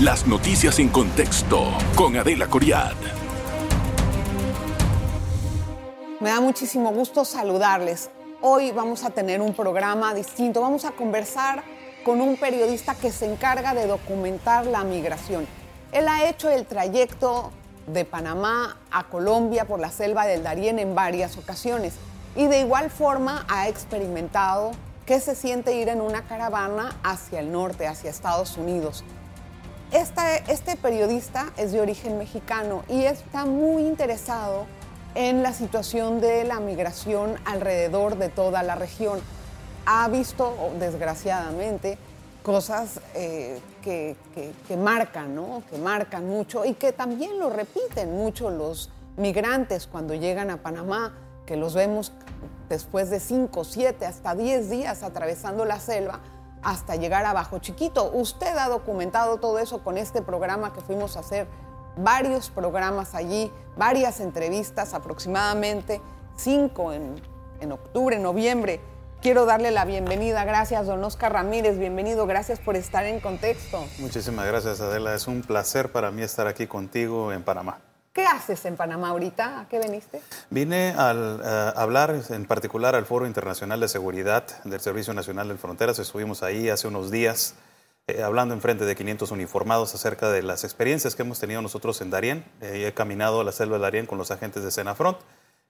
Las noticias en contexto con Adela Coriad. Me da muchísimo gusto saludarles. Hoy vamos a tener un programa distinto. Vamos a conversar con un periodista que se encarga de documentar la migración. Él ha hecho el trayecto de Panamá a Colombia por la selva del Darién en varias ocasiones y de igual forma ha experimentado qué se siente ir en una caravana hacia el norte, hacia Estados Unidos. Este, este periodista es de origen mexicano y está muy interesado en la situación de la migración alrededor de toda la región. Ha visto, desgraciadamente, cosas eh, que, que, marcan, ¿no? que marcan mucho y que también lo repiten mucho los migrantes cuando llegan a Panamá, que los vemos después de 5, 7, hasta 10 días atravesando la selva hasta llegar a Bajo Chiquito. Usted ha documentado todo eso con este programa que fuimos a hacer, varios programas allí, varias entrevistas, aproximadamente cinco en, en octubre, noviembre. Quiero darle la bienvenida. Gracias, don Oscar Ramírez. Bienvenido. Gracias por estar en contexto. Muchísimas gracias, Adela. Es un placer para mí estar aquí contigo en Panamá. ¿Qué haces en Panamá ahorita? ¿A qué veniste? Vine a eh, hablar en particular al Foro Internacional de Seguridad del Servicio Nacional de Fronteras. Estuvimos ahí hace unos días eh, hablando en frente de 500 uniformados acerca de las experiencias que hemos tenido nosotros en Darien. Eh, he caminado a la selva de Darien con los agentes de Senafront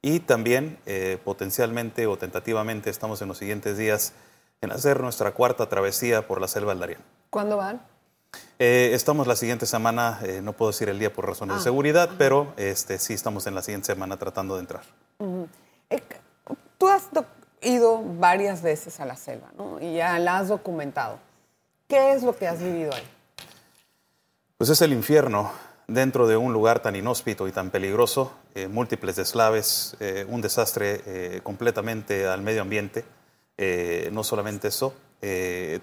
y también potencialmente o tentativamente estamos en los siguientes días en hacer nuestra cuarta travesía por la selva del Darien. ¿Cuándo van? Eh, estamos la siguiente semana, eh, no puedo decir el día por razones de ah. seguridad, pero este, sí estamos en la siguiente semana tratando de entrar. Eh, tú has ido varias veces a la selva, ¿no? Y ya la has documentado. ¿Qué es lo que has vivido ahí? Pues es el infierno dentro de un lugar tan inhóspito y tan peligroso, múltiples deslaves, un desastre completamente al medio ambiente. no solamente eso,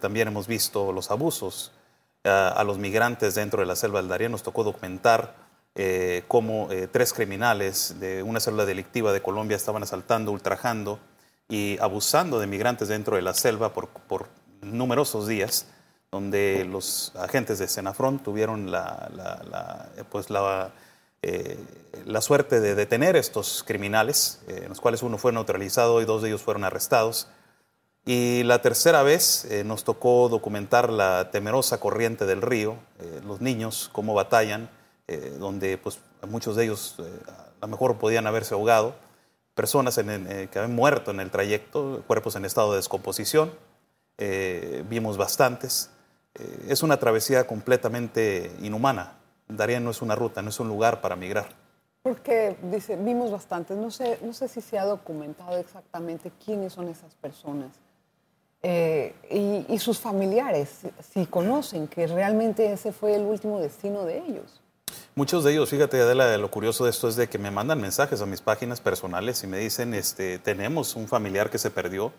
también hemos visto los abusos a, los migrantes dentro de la selva del Darién. Nos tocó documentar eh, cómo eh, tres criminales de una célula delictiva de Colombia estaban asaltando, ultrajando y abusando de migrantes dentro de la selva por, por numerosos días, donde los agentes de Senafront tuvieron la, pues la, eh, la suerte de detener estos criminales, los cuales uno fue neutralizado y dos de ellos fueron arrestados. Y la tercera vez eh, nos tocó documentar la temerosa corriente del río, eh, los niños, cómo batallan, eh, donde pues, muchos de ellos a lo mejor podían haberse ahogado, personas que habían muerto en el trayecto, cuerpos en estado de descomposición, vimos bastantes. es una travesía completamente inhumana. Darien no es una ruta, no es un lugar para migrar. Porque dice, vimos bastantes, no sé, no sé si se ha documentado exactamente quiénes son esas personas eh, y, sus familiares, si conocen que realmente ese fue el último destino de ellos. Muchos de ellos, fíjate Adela, lo curioso de esto es de que me mandan mensajes a mis páginas personales y me dicen, este, tenemos un familiar que se perdió,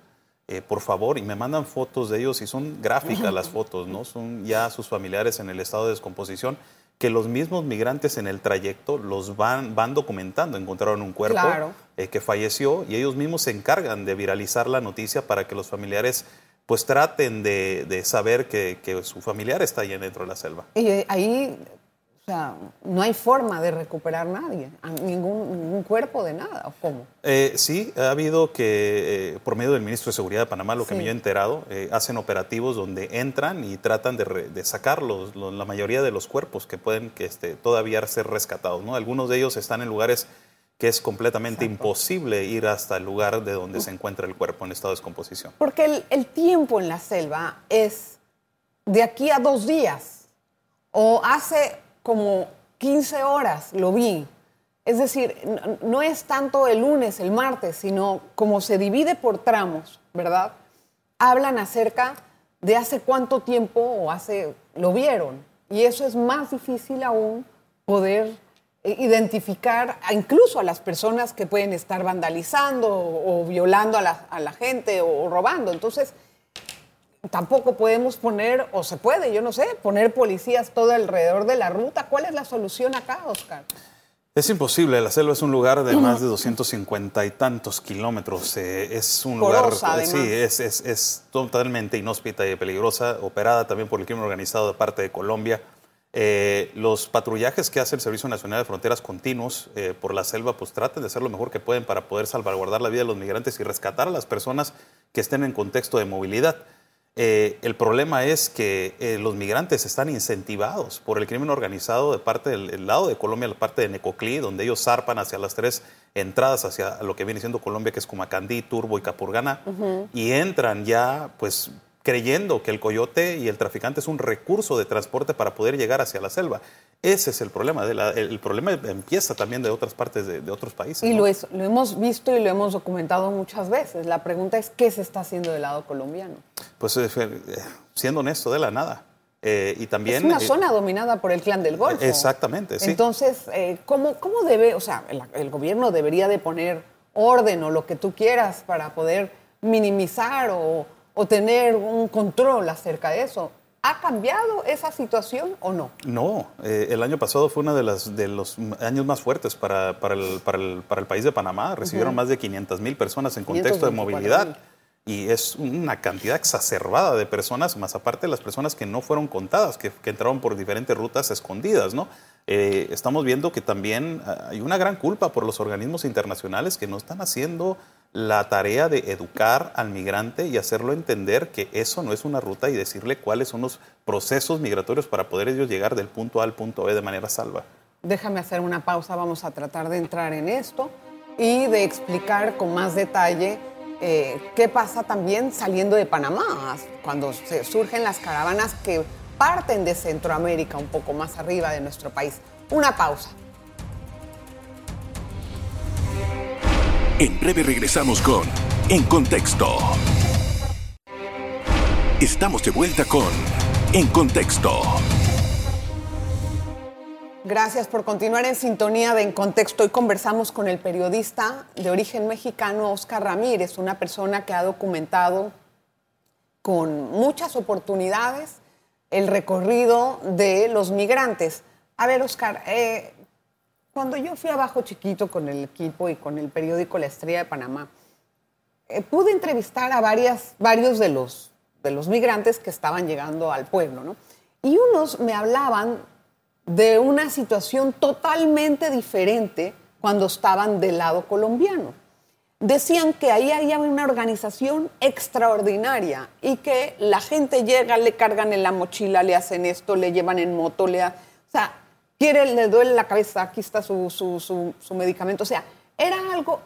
eh, por favor, y me mandan fotos de ellos y son gráficas las fotos, ¿no? Son ya sus familiares en el estado de descomposición que los mismos migrantes en el trayecto los van, van documentando. Encontraron un cuerpo eh, que falleció y ellos mismos se encargan de viralizar la noticia para que los familiares pues traten de, saber que, que, su familiar está allá dentro de la selva. Y ahí o sea, no hay forma de recuperar nadie, ningún, cuerpo de nada, ¿o cómo? Eh, sí, ha habido que, eh, por medio del ministro de Seguridad de Panamá, lo que me he enterado, eh, hacen operativos donde entran y tratan de, de sacar la mayoría de los cuerpos que pueden que este, todavía ser rescatados. ¿no? Algunos de ellos están en lugares que es completamente imposible ir hasta el lugar de donde se encuentra el cuerpo en estado de descomposición. Porque el, el tiempo en la selva es de aquí a dos días. O hace como 15 horas lo vi. Es decir, no es tanto el lunes, el martes, sino como se divide por tramos, ¿verdad? Hablan acerca de hace cuánto tiempo o hace lo vieron. Y eso es más difícil aún poder eh, identificar incluso a las personas que pueden estar vandalizando o, violando a la, a la gente o robando. Entonces, tampoco podemos poner, o se puede, yo no sé, poner policías todo alrededor de la ruta. ¿Cuál es la solución acá, Oscar? Es imposible, la selva es un lugar de más de 250 y tantos kilómetros. Eh, es un lugar, sí, es, es, es, totalmente inhóspita y peligrosa, operada también por el crimen organizado de parte de Colombia. Eh, los patrullajes que hace el Servicio Nacional de Fronteras continuos eh, por la selva, pues traten de hacer lo mejor que pueden para poder salvaguardar la vida de los migrantes y rescatar a las personas que estén en contexto de movilidad. Eh, el problema es que los migrantes están incentivados por el crimen organizado de parte del lado de Colombia, la parte de Necoclí, donde ellos zarpan hacia las tres entradas hacia lo que viene siendo Colombia, que es Comacandí, Turbo y Capurgana, y entran ya pues creyendo que el coyote y el traficante es un recurso de transporte para poder llegar hacia la selva. Ese es el problema. el, problema empieza también de otras partes de, otros países. Y lo, es, lo hemos visto y lo hemos documentado muchas veces. La pregunta es, ¿qué se está haciendo del lado colombiano? Pues eh, eh, siendo honesto, de la nada. Eh, y también, es una zona dominada por el clan del Golfo. Exactamente, sí. Entonces, ¿cómo, ¿cómo, debe, o sea, el, el gobierno debería de poner orden o lo que tú quieras para poder minimizar o o tener un control acerca de eso. ¿Ha cambiado esa situación o no? No, eh, el año pasado fue uno de, las, de los años más fuertes para, para, el, para, el, para el, país de Panamá. Recibieron más de 500 mil personas en contexto de movilidad. Y es una cantidad exacerbada de personas, más aparte de las personas que no fueron contadas, que, que entraron por diferentes rutas escondidas, ¿no? Eh, estamos viendo que también hay una gran culpa por los organismos internacionales que no están haciendo la tarea de educar al migrante y hacerlo entender que eso no es una ruta y decirle cuáles son los procesos migratorios para poder ellos llegar del punto A al punto B de manera salva. Déjame hacer una pausa, vamos a tratar de entrar en esto y de explicar con más detalle eh, qué pasa también saliendo de Panamá, cuando se surgen las caravanas que parten de Centroamérica, un poco más arriba de nuestro país. Una pausa. En breve regresamos con En Contexto. Estamos de vuelta con En Contexto. Gracias por continuar en sintonía de En Contexto. Hoy conversamos con el periodista de origen mexicano Oscar Ramírez, una persona que ha documentado con muchas oportunidades el recorrido de los migrantes. A ver, Oscar, eh, cuando yo fui abajo chiquito con el equipo y con el periódico La Estrella de Panamá, eh, pude entrevistar a varios de los, de los migrantes que estaban llegando al pueblo, ¿no? Y unos me hablaban de una situación totalmente diferente cuando estaban del lado colombiano. Decían que ahí había una organización extraordinaria y que la gente llega, le cargan en la mochila, le hacen esto, le llevan en moto, le... O sea, quiere, le duele la cabeza, aquí está su, su, medicamento. O sea, era algo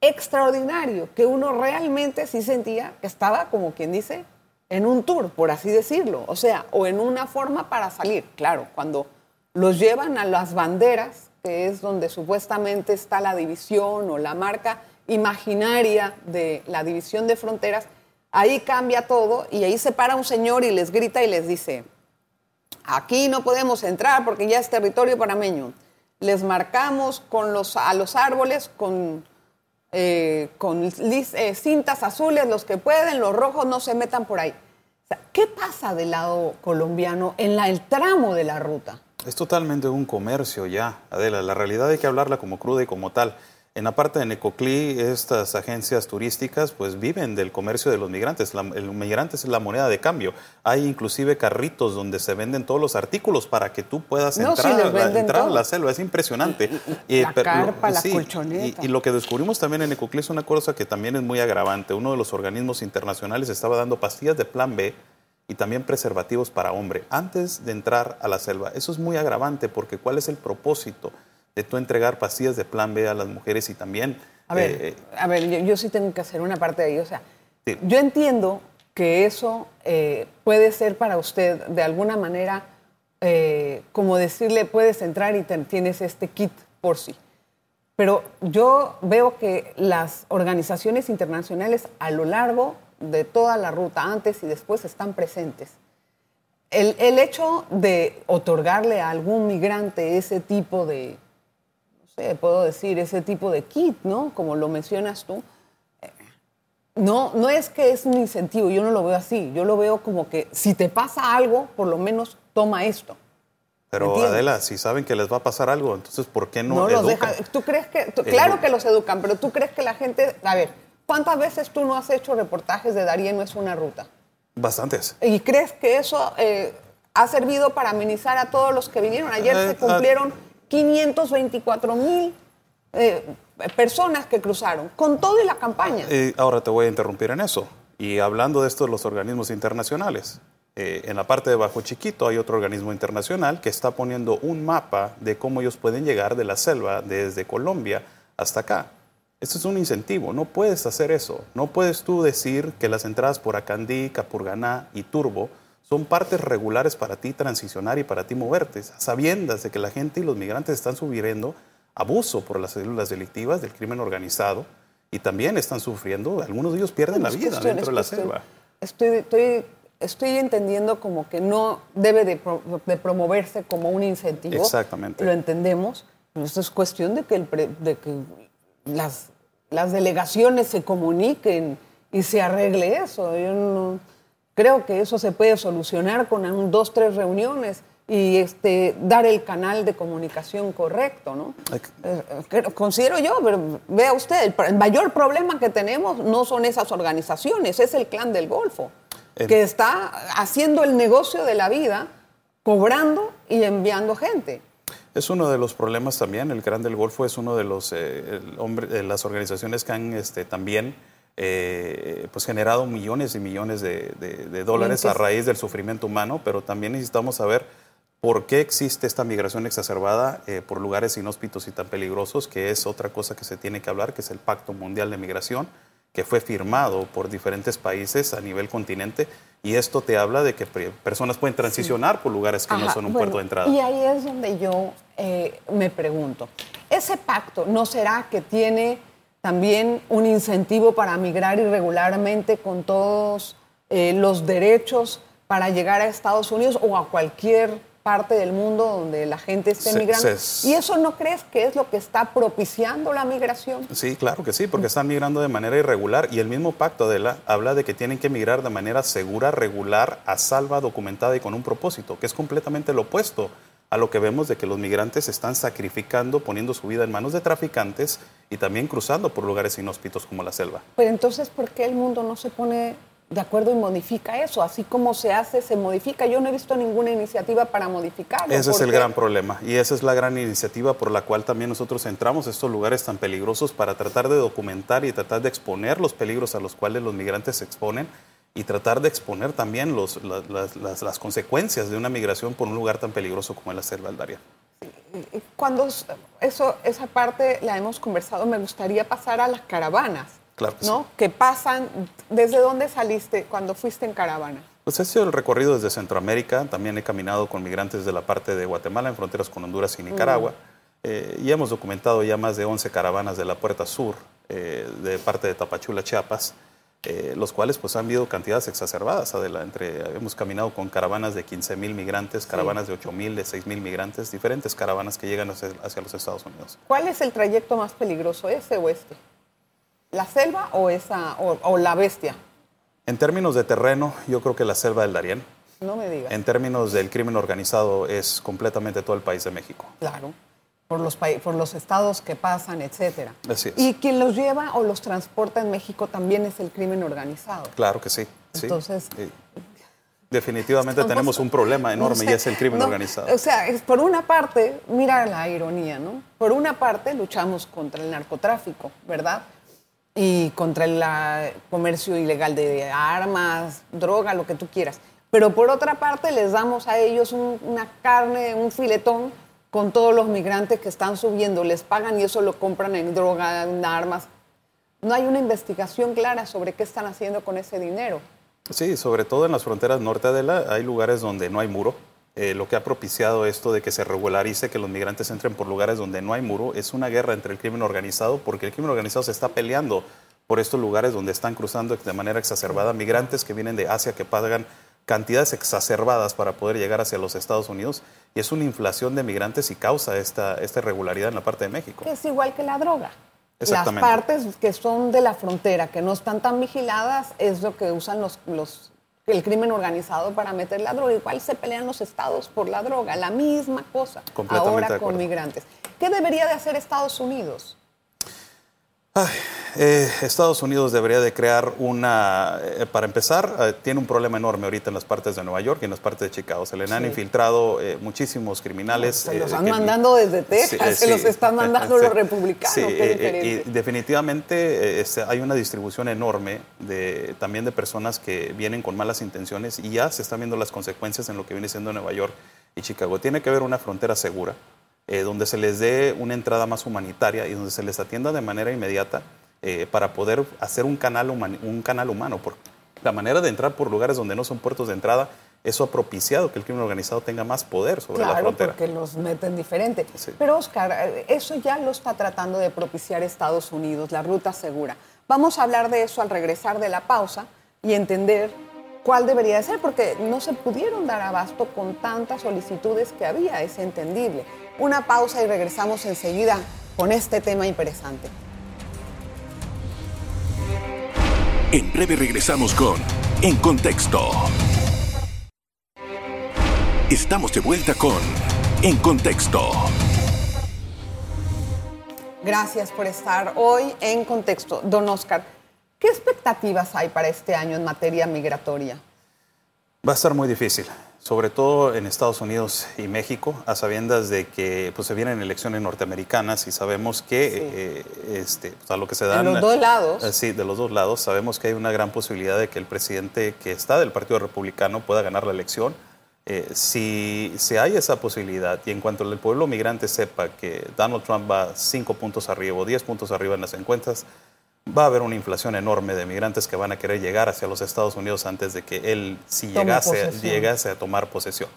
extraordinario que uno realmente sí sentía que estaba, como quien dice, en un tour, por así decirlo. O sea, o en una forma para salir. Claro, cuando los llevan a las banderas, que es donde supuestamente está la división o la marca imaginaria de la división de fronteras, ahí cambia todo y ahí se para un señor y les grita y les dice, Aquí no podemos entrar porque ya es territorio panameño. Les marcamos a los árboles con, eh, eh, cintas azules, los que pueden, los rojos no se metan por ahí. ¿Qué pasa del lado colombiano en el tramo de la ruta? Es totalmente un comercio ya, Adela. La realidad hay que hablarla como cruda y como tal. En la parte de Necoclí, estas agencias turísticas pues viven del comercio de los migrantes. el migrante es la moneda de cambio. Hay inclusive carritos donde se venden todos los artículos para que tú puedas entrar, a la selva. Es impresionante. Y, la carpa, la colchoneta. Y, lo que descubrimos también en Necoclí es una cosa que también es muy agravante. Uno de los organismos internacionales estaba dando pastillas de plan B y también preservativos para hombre antes de entrar a la selva. Eso es muy agravante porque ¿cuál es el propósito? De tú entregar pastillas de plan B a las mujeres y también... A ver, eh, a ver yo, sí tengo que hacer una parte de ello. O sea, yo entiendo que eso eh, puede ser para usted de alguna manera eh, como decirle, puedes entrar y tienes este kit por sí. Pero yo veo que las organizaciones internacionales a lo largo de toda la ruta, antes y después, están presentes. El, el hecho de otorgarle a algún migrante ese tipo de, puedo decir, ese tipo de kit, ¿no? Como lo mencionas tú. No, no es que es un incentivo, yo no lo veo así, yo lo veo como que si te pasa algo, por lo menos toma esto. Pero Adela, si saben que les va a pasar algo, entonces ¿por qué no, no los educan? ¿Tú crees que, claro que los educan, pero tú crees que la gente, a ver, ¿cuántas veces tú no has hecho reportajes de Darío no es una ruta? Bastantes. ¿Y crees que eso eh, ha servido para amenizar a todos los que vinieron. Ayer Eh, se cumplieron 524 mil eh, personas que cruzaron, con todo y la campaña. Eh, ahora te voy a interrumpir en eso. Y hablando de esto de los organismos internacionales, eh, en la parte de Bajo Chiquito hay otro organismo internacional que está poniendo un mapa de cómo ellos pueden llegar de la selva desde Colombia hasta acá. Esto es un incentivo, no puedes hacer eso. No puedes tú decir que las entradas por Acandí, Capurganá y Turbo son partes regulares para ti transicionar y para ti moverte, sabiendas de que la gente y los migrantes están sufriendo abuso por las células delictivas del crimen organizado y también están sufriendo, algunos de ellos pierden la vida cuestión, dentro de la selva. Estoy, estoy, estoy entendiendo como que no debe de, pro- de promoverse como un incentivo. Exactamente. Lo entendemos. Pero esto es cuestión de que, el pre- de que las, las delegaciones se comuniquen y se arregle eso. Yo no, creo que eso se puede solucionar con un, dos, tres reuniones y este, dar el canal de comunicación correcto, ¿no? Eh, eh, Considero yo, pero vea usted, el, mayor problema que tenemos no son esas organizaciones, es el clan del Golfo, El- que está haciendo el negocio de la vida, cobrando y enviando gente. Es uno de los problemas también. El Gran del Golfo es uno de los eh, el hombre- de las organizaciones que han este, también eh, pues generado millones y millones de, de- de dólares a raíz del sufrimiento humano, pero también necesitamos saber por qué existe esta migración exacerbada eh, por lugares inhóspitos y tan peligrosos, que es otra cosa que se tiene que hablar, que es el Pacto Mundial de Migración, que fue firmado por diferentes países a nivel continente. Y esto te habla de que personas pueden transicionar por lugares que no son un bueno, puerto de entrada. Y ahí es donde yo eh, me pregunto, ¿ese pacto no será que tiene también un incentivo para migrar irregularmente con todos eh, los derechos para llegar a Estados Unidos o a cualquier parte del mundo donde la gente esté Se- migrando? se- ¿Y eso no crees que es lo que está propiciando la migración? Sí, claro que sí, porque están migrando de manera irregular y el mismo pacto de la habla de que tienen que migrar de manera segura, regular, a salva, documentada y con un propósito, que es completamente lo opuesto a lo que vemos de que los migrantes están sacrificando, poniendo su vida en manos de traficantes y también cruzando por lugares inhóspitos como la selva. Pero entonces, ¿por qué el mundo no se pone de acuerdo y modifica eso? Así como se hace, se modifica. Yo no he visto ninguna iniciativa para modificarlo. Ese es ¿Por el gran problema y esa es la gran iniciativa por la cual también nosotros entramos a estos lugares tan peligrosos para tratar de documentar y tratar de exponer los peligros a los cuales los migrantes se exponen y tratar de exponer también los, la- las, las- las consecuencias de una migración por un lugar tan peligroso como es la selva del Darién. Cuando eso, esa parte la hemos conversado, me gustaría pasar a las caravanas. Claro que ¿no? sí. Que pasan. ¿Desde dónde saliste cuando fuiste en caravana? Pues he sido el recorrido desde Centroamérica, también he caminado con migrantes de la parte de Guatemala, en fronteras con Honduras y Nicaragua, eh, y hemos documentado ya más de 11 caravanas de la Puerta Sur, eh, de parte de Tapachula, Chiapas, eh, los cuales pues han habido cantidades exacerbadas, Adela, entre, hemos caminado con caravanas de 15 mil migrantes, caravanas de 8 mil, de 6 mil migrantes, diferentes caravanas que llegan hacia, hacia los Estados Unidos. ¿Cuál es el trayecto más peligroso, ese o este? ¿La selva o, esa, o, o la bestia? En términos de terreno, yo creo que la selva del Darién, No me digas. en términos del crimen organizado, es completamente todo el país de México. Claro, por los, por los estados que pasan, etcétera. Así es. Y quien los lleva o los transporta en México también es el crimen organizado. Claro que sí. sí. Entonces- Eh, definitivamente Estamos- tenemos un problema enorme no y sé, es el crimen no, organizado. O sea, es por una parte, mira la ironía, ¿no? Por una parte luchamos contra el narcotráfico, ¿verdad? Y contra el comercio ilegal de armas, droga, lo que tú quieras. Pero por otra parte les damos a ellos un- una carne, un filetón con todos los migrantes que están subiendo, les pagan y eso lo compran en droga, en armas. No hay una investigación clara sobre qué están haciendo con ese dinero. Sí, sobre todo en las fronteras norte de la hay lugares donde no hay muro. Eh, lo que ha propiciado esto de que se regularice que los migrantes entren por lugares donde no hay muro es una guerra entre el crimen organizado porque el crimen organizado se está peleando por estos lugares donde están cruzando de manera exacerbada migrantes que vienen de Asia que pagan cantidades exacerbadas para poder llegar hacia los Estados Unidos y es una inflación de migrantes y causa esta, esta irregularidad en la parte de México. que es igual que la droga. Las partes que son de la frontera, que no están tan vigiladas, es lo que usan los, los, el crimen organizado para meter la droga. Igual se pelean los estados por la droga, la misma cosa. Ahora con migrantes. ¿Qué debería de hacer Estados Unidos? Ay, eh, Estados Unidos debería de crear una, eh, para empezar, eh, tiene un problema enorme ahorita en las partes de Nueva York y en las partes de Chicago. Se le han infiltrado muchísimos criminales. se los están mandando desde Texas, se los están mandando los republicanos. Sí, y definitivamente este, hay una distribución enorme de, también de personas que vienen con malas intenciones y ya se están viendo las consecuencias en lo que viene siendo Nueva York y Chicago. Tiene que haber una frontera segura. Donde se les dé una entrada más humanitaria y donde se les atienda de manera inmediata eh, para poder hacer un canal, un canal humano. Porque la manera de entrar por lugares donde no son puertos de entrada, eso ha propiciado que el crimen organizado tenga más poder sobre la frontera. porque los meten diferente. Pero Oscar, eh, eso ya lo está tratando de propiciar Estados Unidos, la ruta segura. Vamos a hablar de eso al regresar de la pausa y entender cuál debería ser, porque no se pudieron dar abasto con tantas solicitudes que había, es entendible. Una pausa y regresamos enseguida con este tema interesante. En breve regresamos con En Contexto. Estamos de vuelta con En Contexto. Gracias por estar hoy en Contexto. Don Oscar, ¿qué expectativas hay para este año en materia migratoria? Va a estar muy difícil sobre todo en Estados Unidos y México, a sabiendas de que pues, se vienen elecciones norteamericanas y sabemos que eh, este, pues, a lo que se dan... De los dos lados. Eh, sí, de los dos lados. Sabemos que hay una gran posibilidad de que el presidente que está del Partido Republicano pueda ganar la elección. Eh, si, si, hay esa posibilidad y en cuanto el pueblo migrante sepa que Donald Trump va cinco puntos arriba o diez puntos arriba en las encuestas, va a haber una inflación enorme de migrantes que van a querer llegar hacia los Estados Unidos antes de que él, si llegase, llegase, a tomar posesión.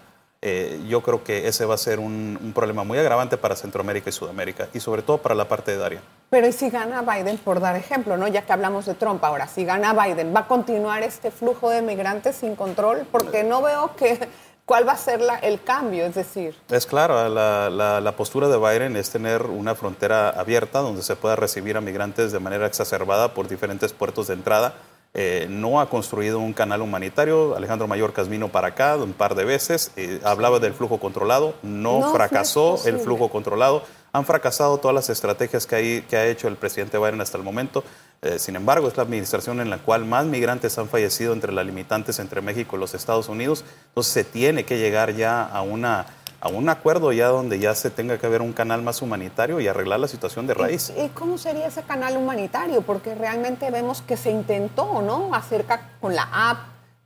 Eh, yo creo que ese va a ser un, problema muy agravante para Centroamérica y Sudamérica, y sobre todo para la parte de Daria. Pero ¿y si gana Biden, por dar ejemplo, ¿no? ya que hablamos de Trump ahora, si gana Biden, ¿va a continuar este flujo de migrantes sin control? Porque no veo que ¿Cuál va a ser el cambio? Es decir. Es claro, la, postura de Biden es tener una frontera abierta donde se pueda recibir a migrantes de manera exacerbada por diferentes puertos de entrada. Eh, no ha construido un canal humanitario. Alejandro Mayor vino para acá un par de veces. Eh, hablaba del flujo controlado. No, fracasó el flujo controlado. Han fracasado todas las estrategias que, que ha hecho el presidente Biden hasta el momento. Eh, sin embargo, es la administración en la cual más migrantes han fallecido entre las limitantes entre México y los Estados Unidos. Entonces se tiene que llegar ya a una a un acuerdo ya donde ya se tenga que haber un canal más humanitario y arreglar la situación de raíz. ¿Y, cómo sería ese canal humanitario? Porque realmente vemos que se intentó, ¿no? Acerca con la app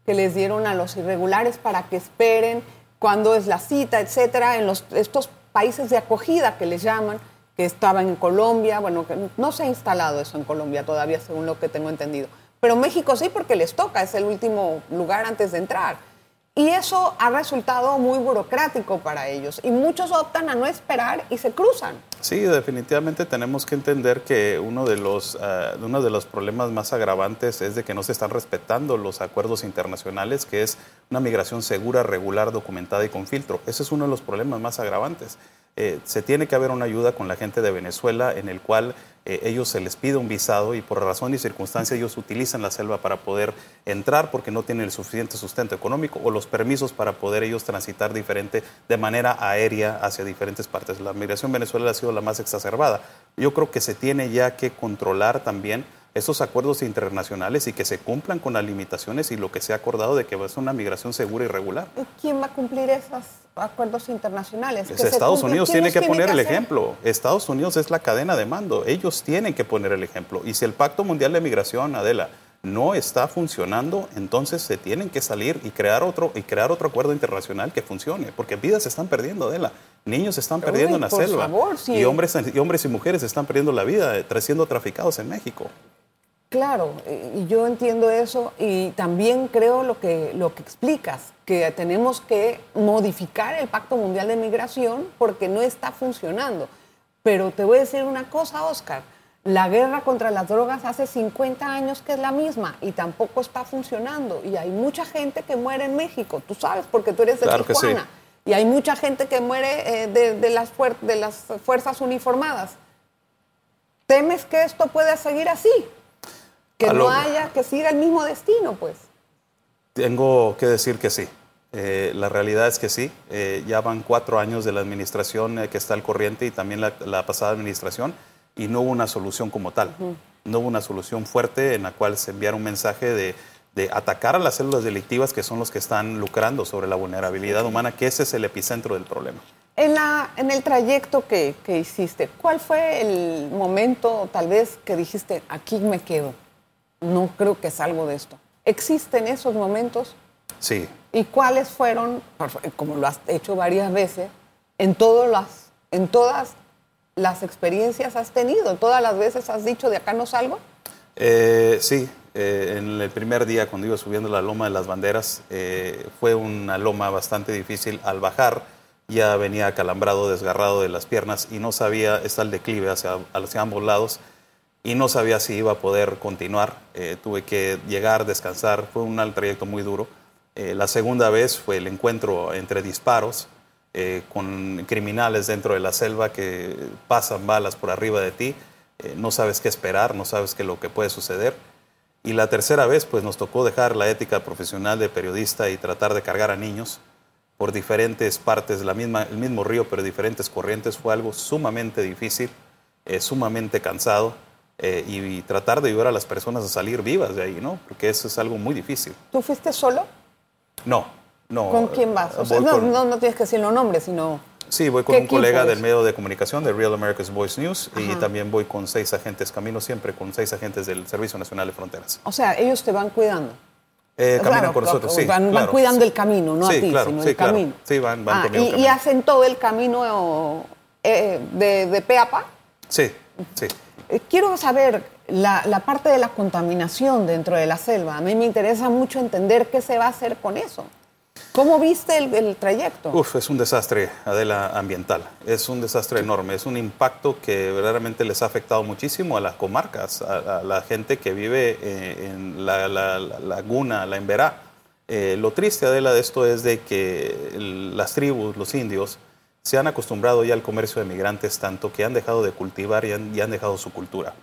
que les dieron a los irregulares para que esperen cuándo es la cita, etcétera, en los, estos países de acogida que les llaman que estaban en Colombia, bueno, que no se ha instalado eso en Colombia todavía, según lo que tengo entendido. Pero México sí, porque les toca, es el último lugar antes de entrar. Y eso ha resultado muy burocrático para ellos. Y muchos optan a no esperar y se cruzan. Sí, definitivamente tenemos que entender que uno de los, eh, uno de los problemas más agravantes es de que no se están respetando los acuerdos internacionales, que es una migración segura, regular, documentada y con filtro. Ese es uno de los problemas más agravantes. Eh, se tiene que haber una ayuda con la gente de Venezuela en el cual eh, ellos se les pide un visado y por razón y circunstancia ellos utilizan la selva para poder entrar porque no tienen el suficiente sustento económico o los permisos para poder ellos transitar diferente de manera aérea hacia diferentes partes. La migración venezolana ha sido la más exacerbada. Yo creo que se tiene ya que controlar también estos acuerdos internacionales y que se cumplan con las limitaciones y lo que se ha acordado de que va a ser una migración segura y regular. ¿Quién va a cumplir esos acuerdos internacionales? Estados Unidos tiene que poner el ejemplo. Estados Unidos es la cadena de mando. Ellos tienen que poner el ejemplo. Y si el Pacto Mundial de Migración, Adela, no está funcionando, entonces se tienen que salir y crear otro y crear otro acuerdo internacional que funcione, porque vidas se están perdiendo, Adela. Niños se están perdiendo en la selva y hombres y hombres y mujeres están perdiendo la vida siendo traficados en México. Claro, y yo entiendo eso y también creo lo que, lo que explicas, que tenemos que modificar el Pacto Mundial de Migración porque no está funcionando. Pero te voy a decir una cosa, Oscar, la guerra contra las drogas hace 50 años que es la misma y tampoco está funcionando. Y hay mucha gente que muere en México, tú sabes, porque tú eres de Tijuana. Y hay mucha gente que muere eh, de, las de las fuerzas uniformadas. ¿Temes que esto pueda seguir así? Que no haya, que siga el mismo destino, pues. Tengo que decir que sí. Eh, la realidad es que sí. Eh, ya van cuatro años de la administración eh, que está al corriente y también la, pasada administración y no hubo una solución como tal. no hubo una solución fuerte en la cual se enviara un mensaje de, de atacar a las células delictivas que son los que están lucrando sobre la vulnerabilidad humana, que ese es el epicentro del problema. En, la, en el trayecto que, que hiciste, ¿cuál fue el momento tal vez que dijiste, aquí me quedo? No creo que salgo de esto. ¿Existen esos momentos? Sí. ¿Y cuáles fueron, como lo has hecho varias veces, en, todas las, en todas las experiencias has tenido? ¿Todas las veces has dicho, de acá no salgo? Eh, sí, eh, en el primer día cuando iba subiendo la loma de las banderas, eh, fue una loma bastante difícil al bajar ya venía acalambrado, desgarrado de las piernas y no sabía, está el declive hacia, hacia ambos lados y no sabía si iba a poder continuar. Eh, tuve que llegar, descansar, fue un trayecto muy duro. Eh, la segunda vez fue el encuentro entre disparos eh, con criminales dentro de la selva que pasan balas por arriba de ti, no sabes qué esperar, no sabes qué lo que puede suceder. Y la tercera vez, pues nos tocó dejar la ética profesional de periodista y tratar de cargar a niños por diferentes partes, la misma, el mismo río, pero diferentes corrientes, fue algo sumamente difícil, eh, sumamente cansado, eh, y, tratar de ayudar a las personas a salir vivas de ahí, ¿no? Porque eso es algo muy difícil. ¿Tú fuiste solo? No, no. ¿Con quién vas? no, no, tienes que decir los nombres, sino... Sí, voy con un colega del medio de comunicación de Real America's Voice News y también voy con seis agentes, camino siempre con seis agentes del Servicio Nacional de Fronteras. O sea, ellos te van cuidando. Eh, caminan con nosotros, sí. Van, cuidando el camino, no a ti, sino el camino. Sí, van, van ah, y, y, hacen todo el camino eh, de, de pe a pa? Sí, sí. Eh, quiero saber la, la, parte de la contaminación dentro de la selva. A mí me interesa mucho entender qué se va a hacer con eso. ¿Cómo viste el, trayecto? Uf, es un desastre, Adela, ambiental. Es un desastre enorme. Es un impacto que verdaderamente les ha afectado muchísimo a las comarcas, a, la gente que vive eh, en la, laguna, la Emberá. Eh, lo triste, Adela, de esto es de que las tribus, los indios, se han acostumbrado ya al comercio de migrantes tanto que han dejado de cultivar y han dejado su cultura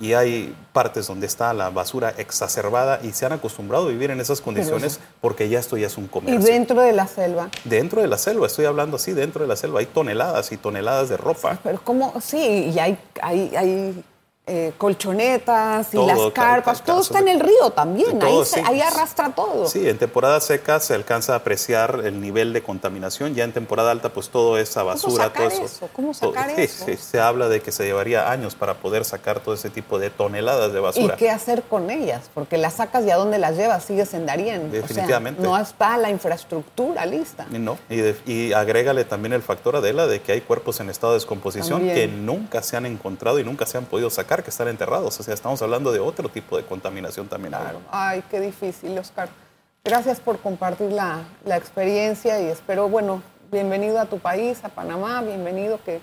y hay partes donde está la basura exacerbada y se han acostumbrado a vivir en esas condiciones porque ya esto ya es un comercio. ¿Y dentro de la selva? Dentro de la selva, estoy hablando así, dentro de la selva hay toneladas y toneladas de ropa. Pero ¿cómo? Sí, y hay, hay, hay eh, colchonetas y las carpas, todo está en el río también, ahí, arrastra todo. Sí, en temporada seca se alcanza a apreciar el nivel de contaminación, ya en temporada alta pues todo esa basura, todo eso. ¿Cómo sacar eso? Sí, se habla de que se llevaría años para poder sacar todo ese tipo de toneladas de basura. ¿Y qué hacer con ellas? Porque las sacas y a dónde las llevas sigues en Darien. Definitivamente. no está la infraestructura lista. no, y, y, agrégale también el factor Adela de que hay cuerpos en estado de descomposición que nunca se han encontrado y nunca se han podido sacar que están enterrados. O sea, estamos hablando de otro tipo de contaminación también. Claro. Ay, qué difícil, Oscar. Gracias por compartir la, la, experiencia y espero, bueno, bienvenido a tu país, a Panamá, bienvenido que,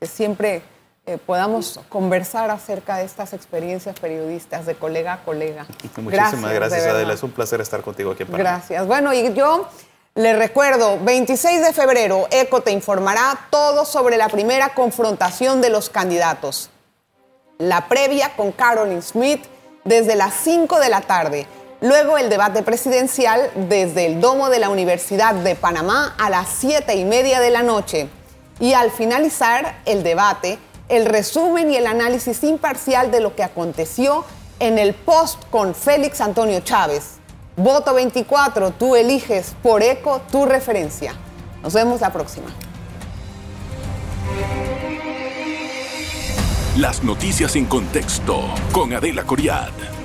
que siempre eh, podamos conversar acerca de estas experiencias periodistas de colega a colega. Muchísimas gracias, Adela. Es un placer estar contigo aquí en Panamá. Gracias. Bueno, y yo les recuerdo, 26 de febrero, ECO te informará todo sobre la primera confrontación de los candidatos la previa con Carolyn Smith desde las 5 de la tarde. Luego el debate presidencial desde el Domo de la Universidad de Panamá a las 7 y media de la noche. Y al finalizar el debate, el resumen y el análisis imparcial de lo que aconteció en el post con Félix Antonio Chávez. Voto 24, tú eliges por eco tu referencia. Nos vemos la próxima. Las noticias en contexto con Adela Coriad.